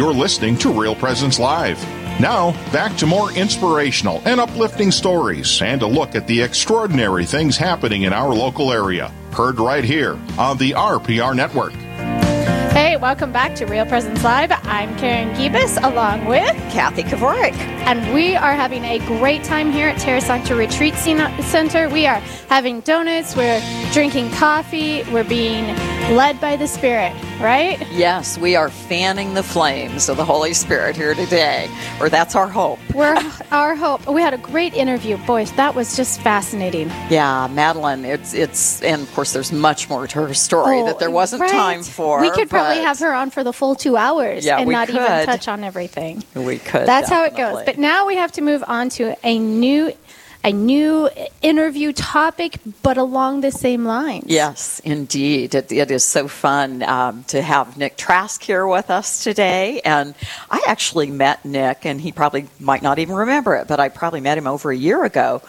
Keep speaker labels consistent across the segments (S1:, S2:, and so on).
S1: You're listening to Real Presence Live. Now, back to more inspirational and uplifting stories and a look at the extraordinary things happening in our local area. Heard right here on the RPR Network.
S2: Hey, welcome back to Real Presence Live. I'm Karen Gibas along with
S3: Kathy Kavorik.
S2: And we are having a great time here at Terra Sancta Retreat Center. We are having donuts, we're drinking coffee, we're being led by the Spirit, right?
S3: Yes, we are fanning the flames of the Holy Spirit here today, or that's our hope.
S2: We're our hope. We had a great interview. Boys, that was just fascinating.
S3: Yeah, Madeline, it's it's and of course there's much more to her story
S2: Oh,
S3: that there wasn't
S2: right.
S3: time for.
S2: We could probably have her on for the full two hours
S3: Yeah,
S2: and not even touch on everything.
S3: We could.
S2: That's how it goes. But now we have to move on to a new a new interview topic, but along the same lines.
S3: Yes, indeed. It, it is so fun um, to have Nick Trask here with us today. And I actually met Nick, and he probably might not even remember it, but I probably met him over a year ago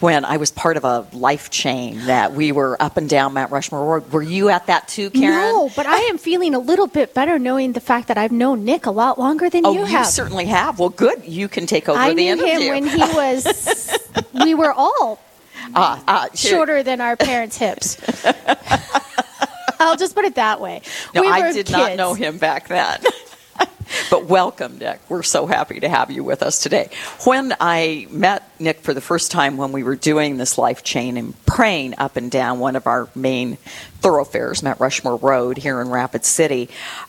S3: when I was part of a life chain that we were up and down Mount Rushmore Road. Were you at that too, Karen?
S2: No, but I am feeling a little bit better knowing the fact that I've known Nick a lot longer than
S3: Oh,
S2: you
S3: you,
S2: have.
S3: You certainly have. Well, good. You can take over
S2: I
S3: the
S2: knew him when he was. we were all
S3: ah, here-
S2: shorter than our parents' hips. I'll just put it that way.
S3: No,
S2: we
S3: I did not know him back then. but welcome, Nick. We're so happy to have you with us today. When I met Nick for the first time when we were doing this life chain and praying up and down one of our main thoroughfares, Mount Rushmore Road here in Rapid City,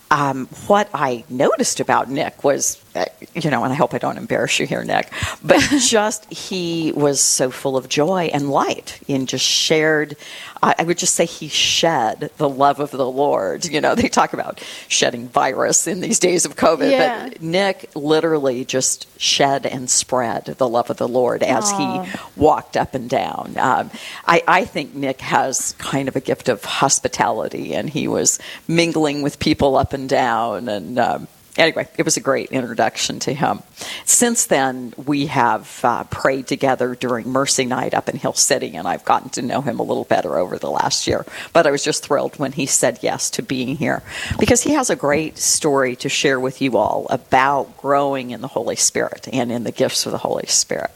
S3: um, what I noticed about Nick was, uh, you know, and I hope I don't embarrass you here, Nick, but just he was so full of joy and light and just shared. I I would just say he shed the love of the Lord. You know, they talk about shedding virus in these days of COVID,
S2: Yeah.
S3: but Nick literally just shed and spread the love of the Lord as he walked up and down. Um, I, I think Nick has kind of a gift of hospitality, and he was mingling with people up and down. And um, anyway, it was a great introduction to him. Since then, we have uh, prayed together during Mercy Night up in Hill City, and I've gotten to know him a little better over the last year. But I was just thrilled when he said yes to being here because he has a great story to share with you all about growing in the Holy Spirit and in the gifts of the Holy Spirit.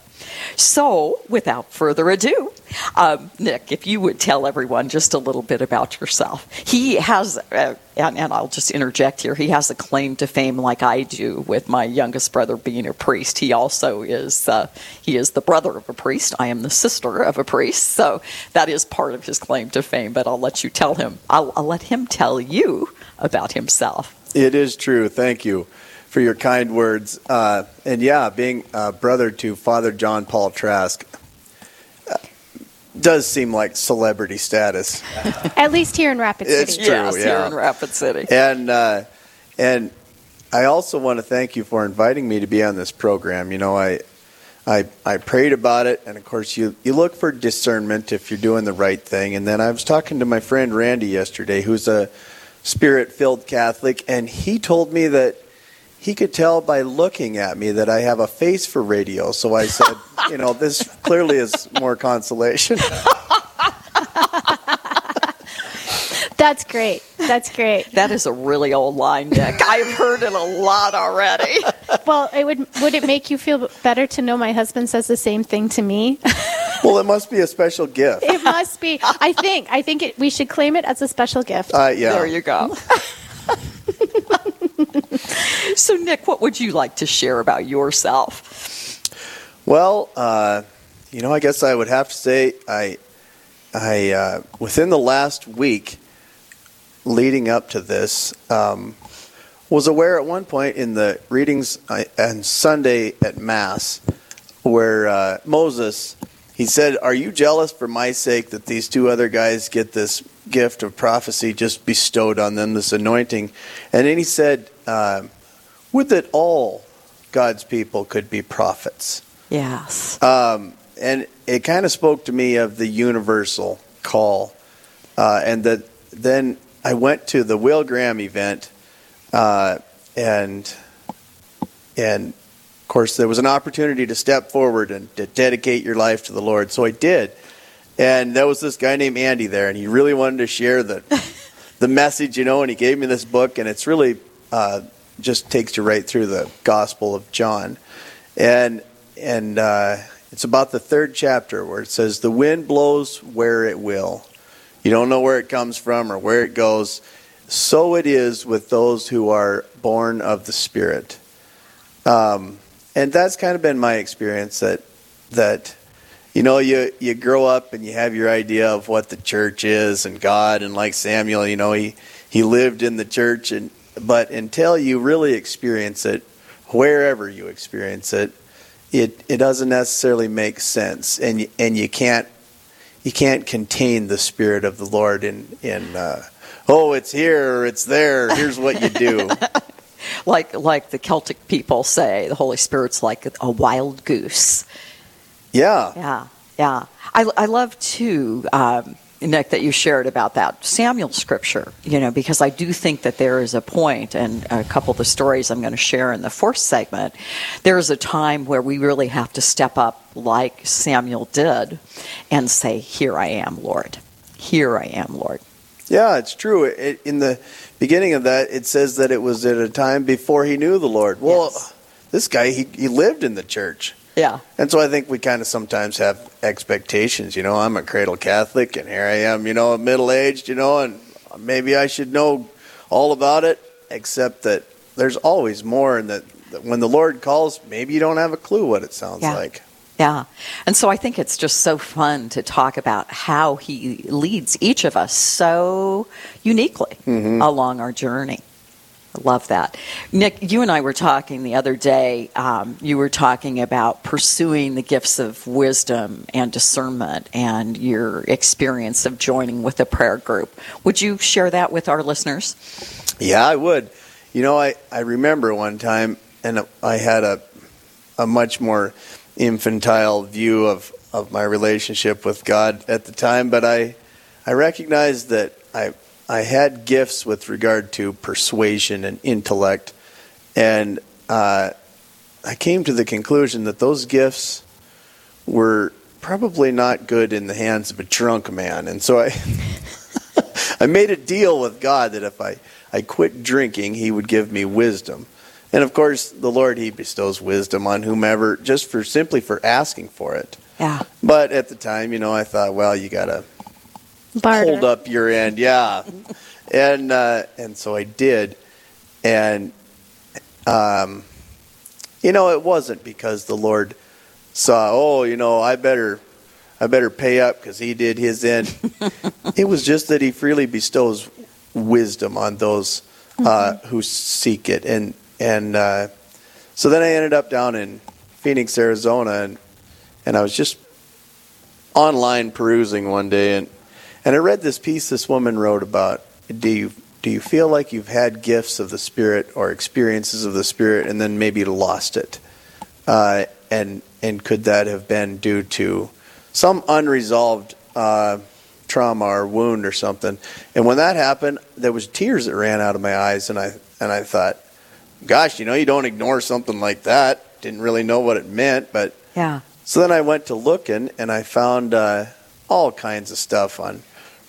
S3: So, without further ado, um, Nick, if you would tell everyone just a little bit about yourself. He has, uh, and, and I'll just interject here, he has a claim to fame like I do with my youngest brother being a priest. He also is, uh, he is the brother of a priest. I am the sister of a priest. So that is part of his claim to fame, but I'll let you tell him, I'll, I'll let him tell you about himself.
S4: It is true. Thank you for your kind words. Uh, and yeah, being uh, brother to Father John Paul Trask uh, does seem like celebrity status.
S2: At least here in Rapid City.
S4: It's true,
S3: yes, here in Rapid City.
S4: And uh, and I also want to thank you for inviting me to be on this program. You know, I I I prayed about it, and of course, you you look for discernment if you're doing the right thing. And then I was talking to my friend Randy yesterday, who's a spirit-filled Catholic, and he told me that he could tell by looking at me that I have a face for radio. So I said, you know, this clearly is more consolation.
S2: That's great. That's great.
S3: That is a really old line, Nick. I've heard it a lot already.
S2: Well, it would would it make you feel better to know my husband says the same thing to me?
S4: well, it must be a special gift.
S2: It must be. I think. I think it, we should claim it as a special gift.
S4: Uh, yeah.
S3: There you go. so, Nick, what would you like to share about yourself?
S4: Well, uh, you know, I guess I would have to say I, I uh, within the last week leading up to this, um, was aware at one point in the readings uh, on Sunday at Mass where uh, Moses he said, "Are you jealous for my sake that these two other guys get this gift of prophecy just bestowed on them, this anointing?" And then he said, uh, "Would that all God's people could be prophets."
S3: Yes.
S4: Um, and it kind of spoke to me of the universal call. Uh, and that then I went to the Will Graham event, uh, and and of course there was an opportunity to step forward and to dedicate your life to the Lord. So I did, and there was this guy named Andy there, and he really wanted to share the the message, you know, and he gave me this book, and it's really uh, just takes you right through the Gospel of John, and and uh, it's about the third chapter where it says the wind blows where it will. You don't know where it comes from or where it goes. So it is with those who are born of the Spirit. Um, and that's kind of been my experience that that you know you you grow up and you have your idea of what the church is and God and like Samuel you know he he lived in the church and but until you really experience it wherever you experience it it it doesn't necessarily make sense. And you, and you can't you can't contain the spirit of the Lord in in uh, oh it's here it's there. Here's what you do.
S3: Like like the Celtic people say, the Holy Spirit's like a wild goose.
S4: Yeah
S3: Yeah, yeah. I, I love too, um, Nick, that you shared about that Samuel scripture. You know, because I do think that there is a point, and a couple of the stories I'm going to share in the fourth segment. There is a time where we really have to step up, like Samuel did, and say, "Here I am, Lord. Here I am, Lord."
S4: Yeah, it's true. It, in the beginning of that, it says that it was at a time before he knew the Lord. Well,
S3: Yes.
S4: this guy, he, he lived in the church.
S3: Yeah.
S4: And so I think we kind of sometimes have expectations. You know, I'm a cradle Catholic, and here I am, you know, middle aged, you know, and maybe I should know all about it, except that there's always more, and that, that when the Lord calls, maybe you don't have a clue what it sounds
S3: Yeah.
S4: like.
S3: Yeah. And so I think it's just so fun to talk about how he leads each of us so uniquely mm-hmm. along our journey. Love that. Nick, you and I were talking the other day. Um, you were talking about pursuing the gifts of wisdom and discernment and your experience of joining with a prayer group. Would you share that with our listeners?
S4: Yeah, I would. You know, I, I remember one time, and I had a a much more infantile view of, of my relationship with God at the time, but I I recognized that I I had gifts with regard to persuasion and intellect, and uh, I came to the conclusion that those gifts were probably not good in the hands of a drunk man, and so I. I made a deal with God that if I, I quit drinking, He would give me wisdom. And of course, the Lord, He bestows wisdom on whomever just for simply for asking for it.
S3: Yeah.
S4: But at the time, you know, I thought, well, you got to
S2: Barter.
S4: hold up your end, yeah. and uh, and so I did, and um, you know, it wasn't because the Lord saw, oh, you know, I better, I better pay up because He did His end. it was just that He freely bestows wisdom on those uh, who seek it, and and uh, so then I ended up down in Phoenix, Arizona, and and I was just online perusing one day, and and I read this piece this woman wrote about do you do you feel like you've had gifts of the spirit or experiences of the spirit and then maybe lost it, uh, and and could that have been due to some unresolved uh, trauma or wound or something? And when that happened, there was tears that ran out of my eyes, and I and I thought, gosh, you know, you don't ignore something like that. Didn't really know what it meant, but
S3: Yeah.
S4: so then I went to looking and I found uh, all kinds of stuff on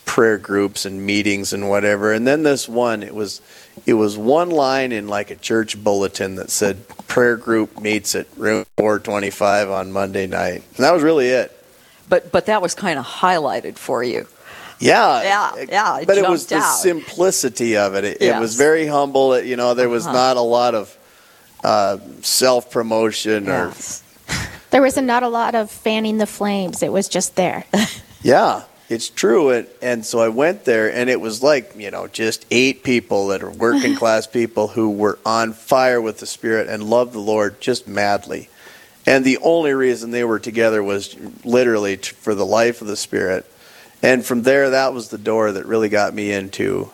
S4: prayer groups and meetings and whatever. And then this one, it was it was one line in like a church bulletin that said prayer group meets at room 425 on Monday night. And that was really it.
S3: But but that was kind of highlighted for you.
S4: Yeah,
S3: Yeah, yeah, it
S4: But it was
S3: jumped
S4: the
S3: out.
S4: simplicity of it. It, it was very humble. It, you know, there was
S3: Uh-huh.
S4: not a lot of uh, self promotion or
S2: There was not a lot of fanning the flames. It was just there.
S4: Yeah, it's true. And, and so I went there, and it was like, you know, just eight people that are working class people who were on fire with the Spirit and loved the Lord just madly. And the only reason they were together was literally t- for the life of the Spirit. And from there, that was the door that really got me into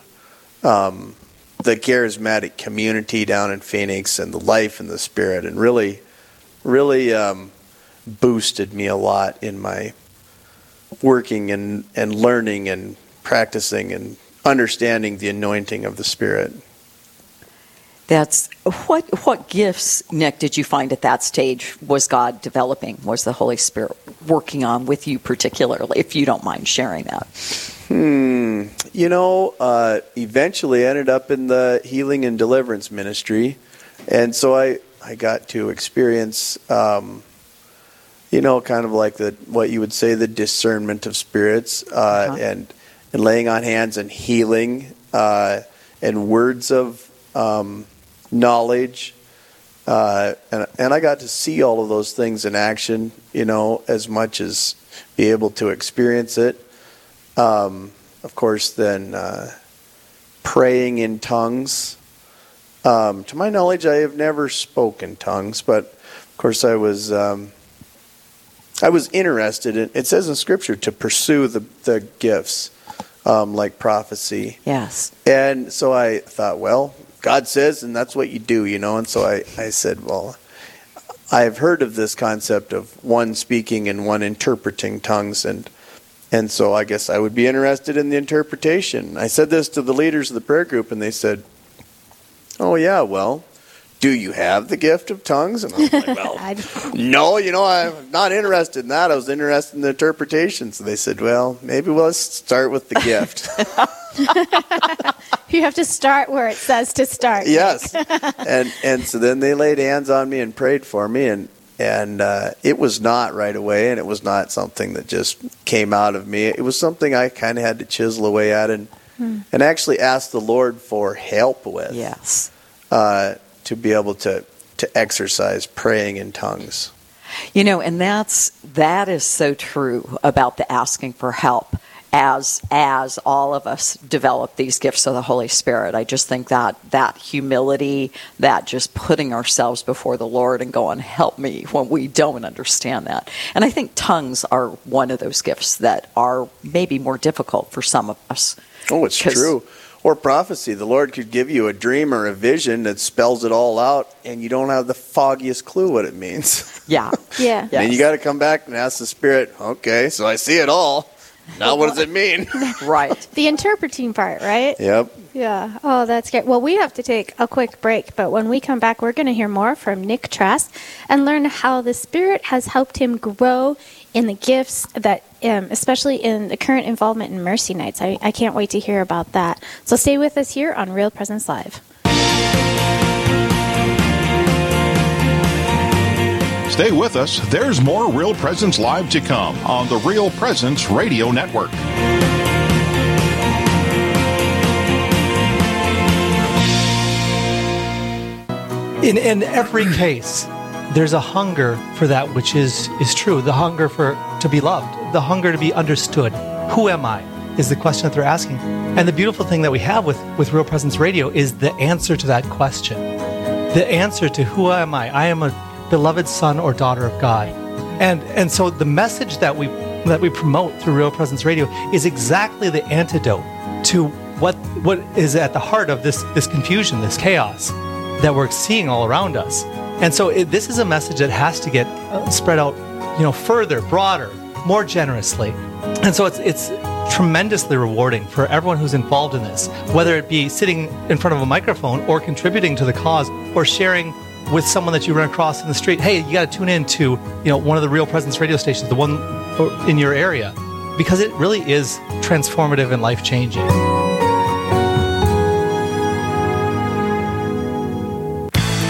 S4: um, the charismatic community down in Phoenix and the life and the Spirit, and really, really um, boosted me a lot in my working and, and learning and practicing and understanding the anointing of the Spirit.
S3: That's what what gifts, Nick, did you find at that stage was God developing? Was the Holy Spirit working on with you particularly, if you don't mind sharing that?
S4: Hmm. You know, uh, eventually I ended up in the healing and deliverance ministry, and so I I got to experience, um, you know, kind of like the what you would say the discernment of spirits, uh, uh-huh. and and laying on hands and healing, uh, and words of um, knowledge. Uh, and, and I got to see all of those things in action, you know, as much as be able to experience it. Um, of course, then uh, praying in tongues. Um, to my knowledge, I have never spoken tongues, but of course, I was um, I was interested in. It says in Scripture to pursue the the gifts, um, like prophecy.
S3: Yes.
S4: And so I thought, well, God says, and that's what you do, you know. And so I I said, well. I've heard of this concept of one speaking and one interpreting tongues, and and so I guess I would be interested in the interpretation. I said this to the leaders of the prayer group, and they said, Oh, yeah, well, do you have the gift of tongues? And I was like, Well, no, you know, I'm not interested in that. I was interested in the interpretation. So they said, Well, maybe let's start with the gift.
S2: you have to start where it says to start.
S4: Yes. and, and so then they laid hands on me and prayed for me, and and uh, it was not right away, and it was not something that just came out of me. It was something I kind of had to chisel away at, and hmm. and actually ask the Lord for help with.
S3: Yes,
S4: uh, to be able to to exercise praying in tongues.
S3: You know, and that's that is so true about the asking for help as as all of us develop these gifts of the Holy Spirit. I just think that that humility, that just putting ourselves before the Lord and going, "Help me," when we don't understand that. And I think tongues are one of those gifts that are maybe more difficult for some of us.
S4: Oh, it's true. Or prophecy. The Lord could give you a dream or a vision that spells it all out, and you don't have the foggiest clue what it means.
S3: Yeah.
S2: yeah.
S4: Yes. And you got to come back and ask the Spirit, okay, so I see it all. Now, what does it mean?
S3: right.
S2: The interpreting part, right?
S4: Yep.
S2: Yeah. Oh, that's great. Well, we have to take a quick break, but when we come back, we're going to hear more from Nick Trask and learn how the Spirit has helped him grow in the gifts that, um, especially in the current involvement in Mercy Nights. I, I can't wait to hear about that. So stay with us here on Real Presence Live.
S1: Stay with us. There's more Real Presence Live to come on the Real Presence Radio Network.
S5: In, in every case, there's a hunger for that which is, is true the hunger for to be loved, the hunger to be understood. Who am I? Is the question that they're asking. And the beautiful thing that we have with, with Real Presence Radio is the answer to that question. The answer to who am I? I am a beloved son or daughter of God. And and so the message that we that we promote through Real Presence Radio is exactly the antidote to what what is at the heart of this this confusion, this chaos that we're seeing all around us. And so it, this is a message that has to get uh, spread out, you know, further, broader, more generously. And so it's it's tremendously rewarding for everyone who's involved in this, whether it be sitting in front of a microphone or contributing to the cause or sharing with someone that you run across in the street, hey, you got to tune in to you know one of the Real Presence radio stations, the one in your area, because it really is transformative and life changing.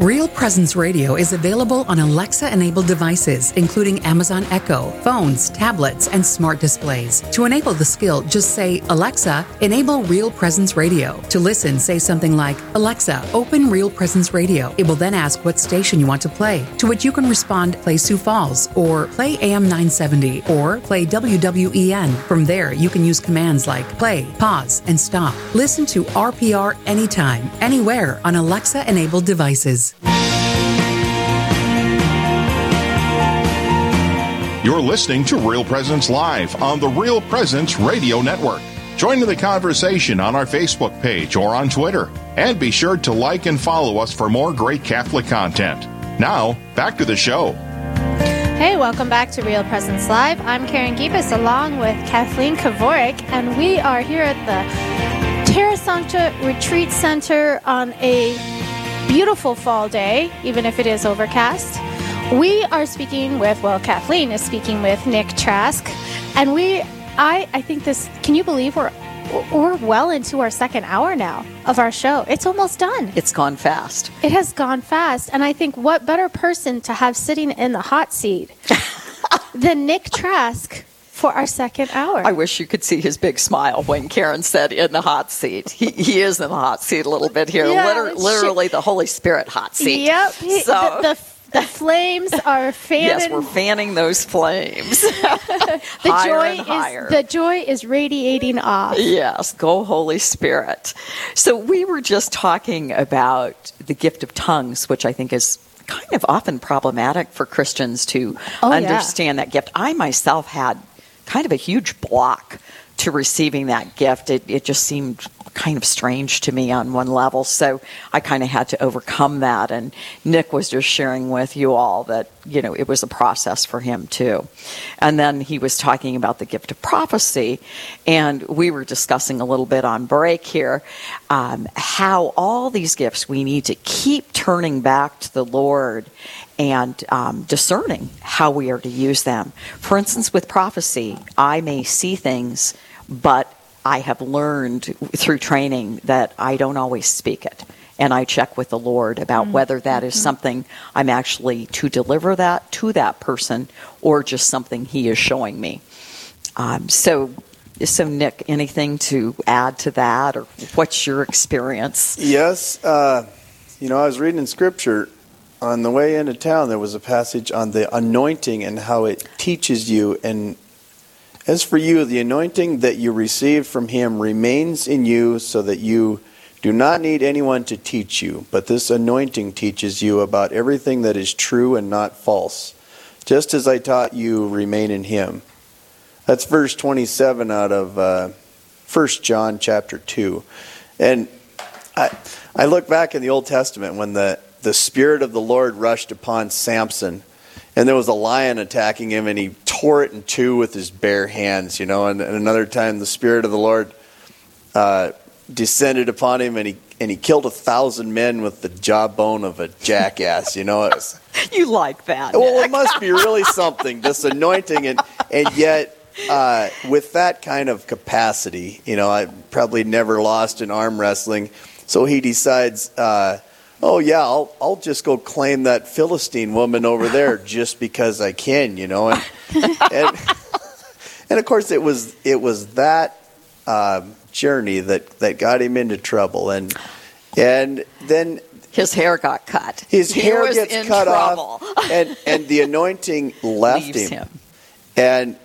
S6: Real Presence Radio is available on Alexa enabled devices, including Amazon Echo, phones, tablets, and smart displays. To enable the skill, just say, Alexa, enable Real Presence Radio. To listen, say something like, Alexa, open Real Presence Radio. It will then ask what station you want to play, to which you can respond, play Sioux Falls, or play AM 970, or play WWEN. From there, you can use commands like play, pause, and stop. Listen to RPR anytime, anywhere on Alexa enabled devices.
S1: You're listening to Real Presence Live on the Real Presence Radio Network. Join in the conversation on our Facebook page or on Twitter. And be sure to like and follow us for more great Catholic content. Now, back to the show.
S2: Hey, welcome back to Real Presence Live. I'm Karen Gibas along with Kathleen Kavorik, and we are here at the Terra Sancta Retreat Center on a beautiful fall day, even if it is overcast. We are speaking with, well, Kathleen is speaking with Nick Trask, and we, I, I think this, can you believe we're, we're well into our second hour now of our show. It's almost done.
S3: It's gone fast.
S2: It has gone fast. And I think what better person to have sitting in the hot seat than Nick Trask for our second hour?
S3: I wish you could see his big smile when Karen said in the hot seat. He, he is in the hot seat a little bit here.
S2: Yeah,
S3: Liter- literally the Holy Spirit hot seat.
S2: Yep. He-
S3: So-
S2: the, the, the flames are fanning.
S3: Yes, we're fanning those flames.
S2: the
S3: higher
S2: joy
S3: and higher.
S2: is the joy is radiating off.
S3: Yes, go Holy Spirit. So we were just talking about the gift of tongues, which I think is kind of often problematic for Christians to
S2: Oh, yeah.
S3: understand that gift. I myself had kind of a huge block to receiving that gift. It, it just seemed kind of strange to me on one level. So I kind of had to overcome that. And Nick was just sharing with you all that, you know, it was a process for him too. And then he was talking about the gift of prophecy. And we were discussing a little bit on break here um, how all these gifts we need to keep turning back to the Lord and um, discerning how we are to use them. For instance, with prophecy, I may see things, but I have learned through training that I don't always speak it. And I check with the Lord about whether that is something I'm actually to deliver that to that person or just something He is showing me. Um, so, so Nick, anything to add to that, or what's your experience?
S4: Yes, uh, you know, I was reading in Scripture on the way into town. There was a passage on the anointing and how it teaches you. And as for you, the anointing that you received from Him remains in you, so that you do not need anyone to teach you. But this anointing teaches you about everything that is true and not false. Just as I taught you, remain in Him. That's verse 27 out of uh, 1 John chapter 2. And I, I look back in the Old Testament when the, the Spirit of the Lord rushed upon Samson, and there was a lion attacking him, and he tore it in two with his bare hands, you know. And, and another time, the Spirit of the Lord uh, descended upon him, and he and he killed a thousand men with the jawbone of a jackass, you know. It was,
S3: You like that?
S4: well, it must be really something, this anointing, and and yet uh, with that kind of capacity, you know, I probably never lost in arm wrestling, so he decides, uh, oh yeah, I'll I'll just go claim that Philistine woman over there just because I can, you know, and and, and of course it was it was that um, journey that that got him into trouble, and and then
S3: His hair got cut.
S4: his
S3: He
S4: hair gets cut
S3: trouble.
S4: off, and and the anointing left him.
S3: him.
S4: and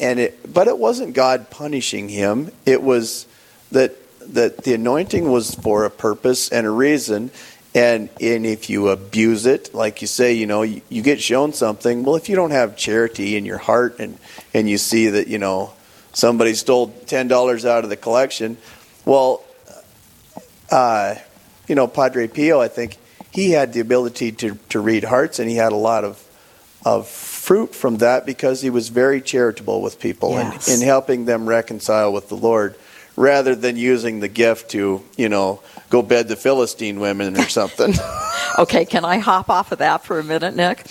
S4: and it but it wasn't God punishing him. It was that that the anointing was for a purpose and a reason. And and if you abuse it, like you say, you know, you, you get shown something. Well, if you don't have charity in your heart, and and you see that you know somebody stole ten dollars out of the collection, well, uh, you know, Padre Pio, I think he had the ability to, to read hearts, and he had a lot of of fruit from that because he was very charitable with people
S3: Yes.
S4: and in helping them reconcile with the Lord, rather than using the gift to, you know, go bed the Philistine women or something.
S3: Okay, can I hop off of that for a minute, Nick?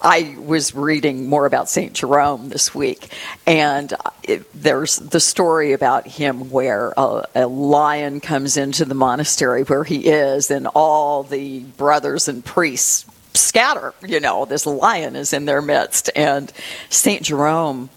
S3: I was reading more about St. Jerome this week, and it, there's the story about him where a, a lion comes into the monastery where he is, and all the brothers and priests scatter. You know, this lion is in their midst, and St. Jerome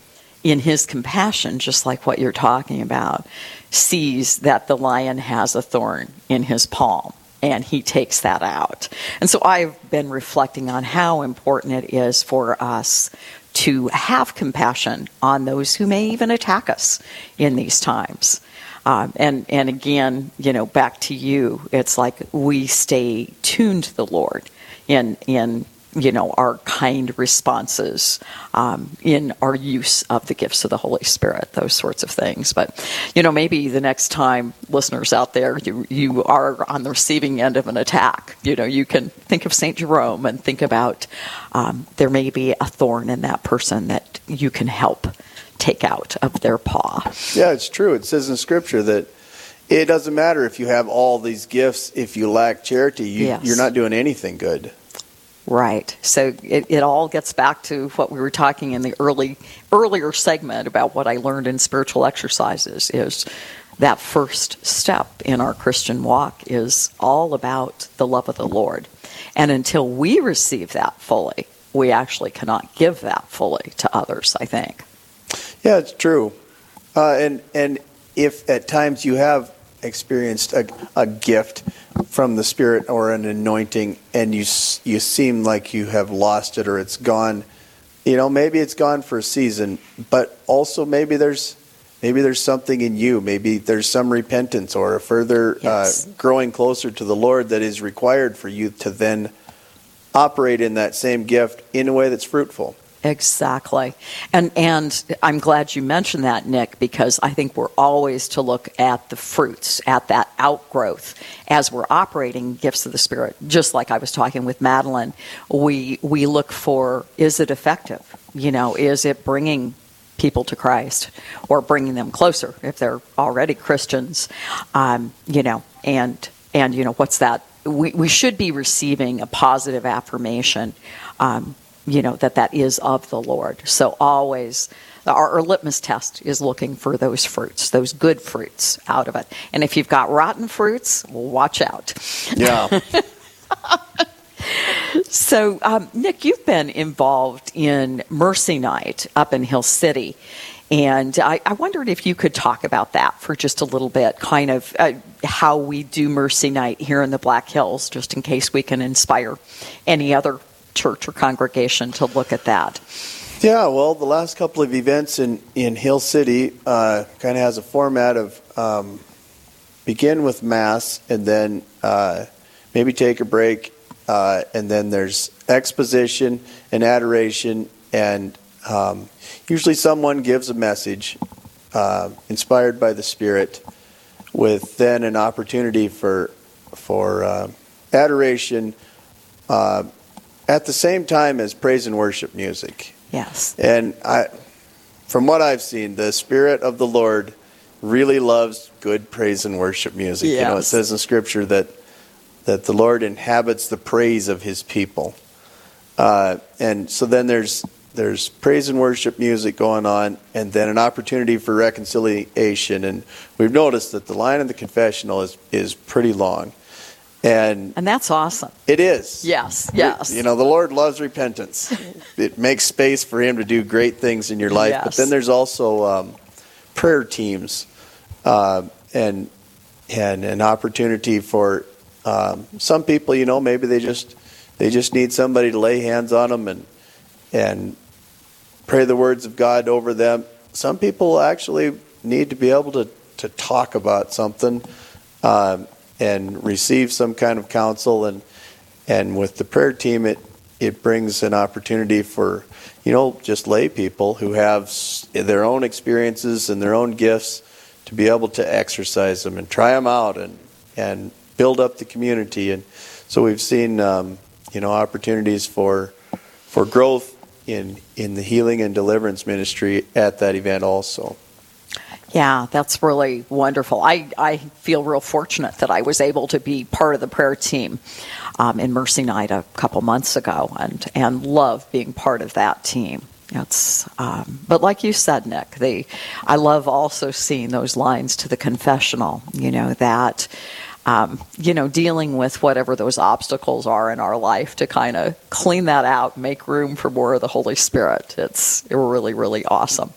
S3: in his compassion, just like what you're talking about, sees that the lion has a thorn in his palm and he takes that out. And so I've been reflecting on how important it is for us to have compassion on those who may even attack us in these times. Um, and and again, you know, back to you, it's like we stay tuned to the Lord in in you know, our kind responses um, in our use of the gifts of the Holy Spirit, those sorts of things. But, you know, maybe the next time, listeners out there, you, you are on the receiving end of an attack, you know, you can think of St. Jerome and think about um, there may be a thorn in that person that you can help take out of their paw.
S4: Yeah, it's true. It says in Scripture that it doesn't matter if you have all these gifts, if you lack charity, you,
S3: Yes.
S4: you're not doing anything good.
S3: Right. So it, it all gets back to what we were talking in the early earlier segment about what I learned in spiritual exercises is that first step in our Christian walk is all about the love of the Lord. And until we receive that fully, we actually cannot give that fully to others, I think.
S4: Yeah, it's true. Uh, and and if at times you have experienced a, a gift from the Spirit or an anointing, and you you seem like you have lost it or it's gone, you know, maybe it's gone for a season, but also maybe there's maybe there's something in you. Maybe there's some repentance or a further
S3: Yes.
S4: uh, growing closer to the Lord that is required for you to then operate in that same gift in a way that's fruitful.
S3: Exactly. And and I'm glad you mentioned that, Nick, because I think we're always to look at the fruits, at that outgrowth as we're operating gifts of the Spirit. Just like I was talking with Madeline, we we look for is it effective? You know, is it bringing people to Christ or bringing them closer if they're already Christians? Um, you know, and and you know what's that? We we should be receiving a positive affirmation. Um, you know that that is of the lord. So always our, our litmus test is looking for those fruits those good fruits out of it. And if you've got rotten fruits well, watch out.
S4: Yeah.
S3: so um, nick you've been involved in mercy night up in hill city. And I, I wondered if you could talk about that for just a little bit, kind of uh, how we do Mercy Night here in the Black Hills, just in case we can inspire any other church or congregation to look at that.
S4: Yeah, well, the last couple of events in, in Hill City uh, kind of has a format of um, begin with Mass and then uh, maybe take a break, uh, and then there's exposition and adoration, and um, usually someone gives a message uh, inspired by the Spirit, with then an opportunity for for uh, adoration uh, at the same time as praise and worship music.
S3: Yes.
S4: And I, from what I've seen, the Spirit of the Lord really loves good praise and worship music. You know, it says in Scripture that that the Lord inhabits the praise of His people. Uh, and so then there's there's praise and worship music going on, and then an opportunity for reconciliation. And we've noticed that the line in the confessional is is pretty long, and
S3: And that's awesome.
S4: it is.
S3: Yes, yes.
S4: You know, the Lord loves repentance. it makes space for Him to do great things in your life. But then there's also um, prayer teams uh, and and an opportunity for um, some people. You know, maybe they just they just need somebody to lay hands on them and and pray the words of God over them. Some people actually need to be able to to talk about something um, and receive some kind of counsel and and with the prayer team it it brings an opportunity for you know just lay people who have their own experiences and their own gifts to be able to exercise them and try them out and and build up the community. And so we've seen um, you know opportunities for for growth in in the healing and deliverance ministry at that event also
S3: Yeah, that's really wonderful. I, I feel real fortunate that I was able to be part of the prayer team um, in Mercy Night a couple months ago and, and love being part of that team. It's, um, but like you said, Nick, the, I love also seeing those lines to the confessional, you know, that, um, you know, dealing with whatever those obstacles are in our life to kind of clean that out, make room for more of the Holy Spirit. It's really, really awesome.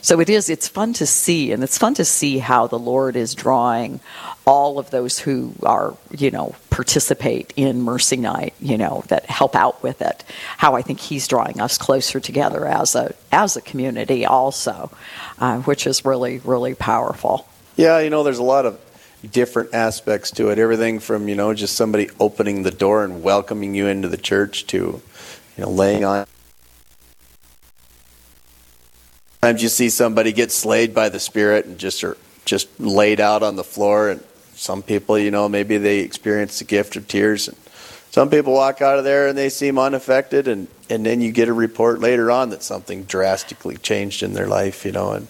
S3: So it is, it's fun to see, and it's fun to see how the Lord is drawing all of those who are, you know, participate in Mercy Night, you know, that help out with it. How I think He's drawing us closer together as a as a community, also, uh, which is really really powerful.
S4: Yeah, you know, there's a lot of different aspects to it. Everything from you know just somebody opening the door and welcoming you into the church to you know laying on. Sometimes you see somebody get slayed by the Spirit and just are just laid out on the floor, and some people, you know, maybe they experience the gift of tears, and some people walk out of there and they seem unaffected, and and then you get a report later on that something drastically changed in their life, you know, and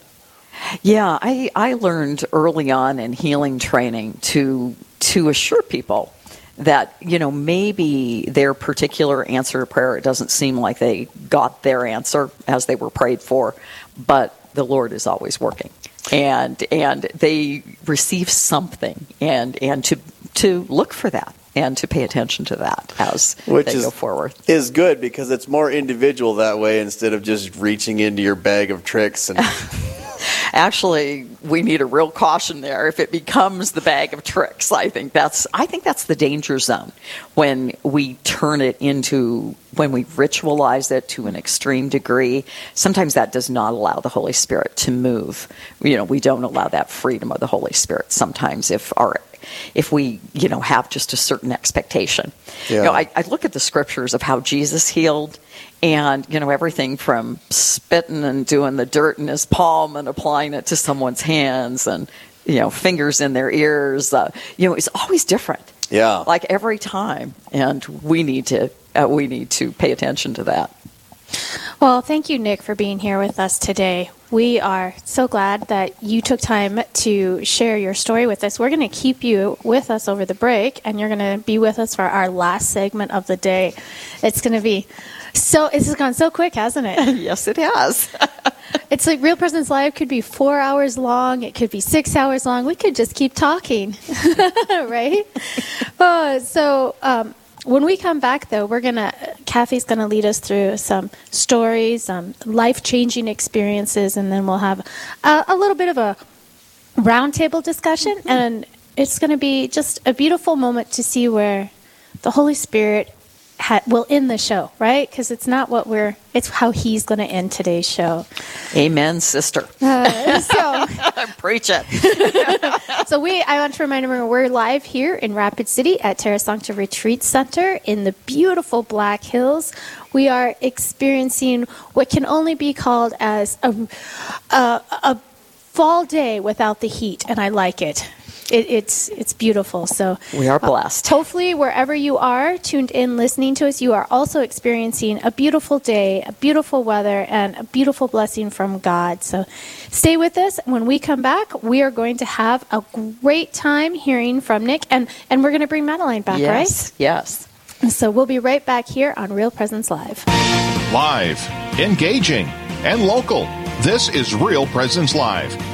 S3: Yeah, I, I learned early on in healing training to to assure people that you know maybe their particular answer to prayer it doesn't seem like they got their answer as they were prayed for, but the Lord is always working, and and they receive something, and and to to look for that and to pay attention to that as
S4: which
S3: they
S4: is
S3: go forward.
S4: is good because it's more individual that way instead of just reaching into your bag of tricks and
S3: actually we need a real caution there. If it becomes the bag of tricks i think that's i think that's the danger zone when we turn it into when we ritualize it to an extreme degree. Sometimes that does not allow the holy spirit to move. You know we don't allow that freedom of the holy spirit sometimes if our if we you know have just a certain expectation.
S4: Yeah.
S3: you know I, I look at the scriptures of how jesus healed and you know everything from spitting and doing the dirt in his palm and applying it to someone's hands and you know fingers in their ears uh, you know it's always different.
S4: Yeah.
S3: Like every time. And we need to uh, we need to pay attention to that.
S2: Well, thank you, Nick, for being here with us today. We are so glad that you took time to share your story with us. We're going to keep you with us over the break, and you're going to be with us for our last segment of the day. It's going to be so, this has gone so quick, hasn't it?
S3: yes it has
S2: It's like Real Presence Live could be four hours long, it could be six hours long. We could just keep talking, right? Uh, so, um, when we come back, though, we're gonna Kathy's gonna lead us through some stories, um, life changing experiences, and then we'll have a, a little bit of a roundtable discussion, and it's gonna be just a beautiful moment to see where the Holy Spirit ha- will end the show, right? Because it's not what we're, it's how He's gonna end today's show.
S3: amen sister
S2: Uh, so.
S3: preach it
S2: So we, I want to remind everyone, we're live here in Rapid City at Terra Sancta Retreat Center in the beautiful Black Hills. We are experiencing what can only be called as a, a, a fall day without the heat, and I like it. It, it's it's beautiful. So
S3: we are uh, blessed
S2: Hopefully, wherever you are tuned in listening to us, you are also experiencing a beautiful day, a beautiful weather, and a beautiful blessing from God. So stay with us. When we come back, we are going to have a great time hearing from Nick, and, and we're going to bring Madeline back,
S3: yes yes
S2: right? So we'll be right back here on Real Presence Live.
S1: Live, engaging, and local. This is Real Presence Live,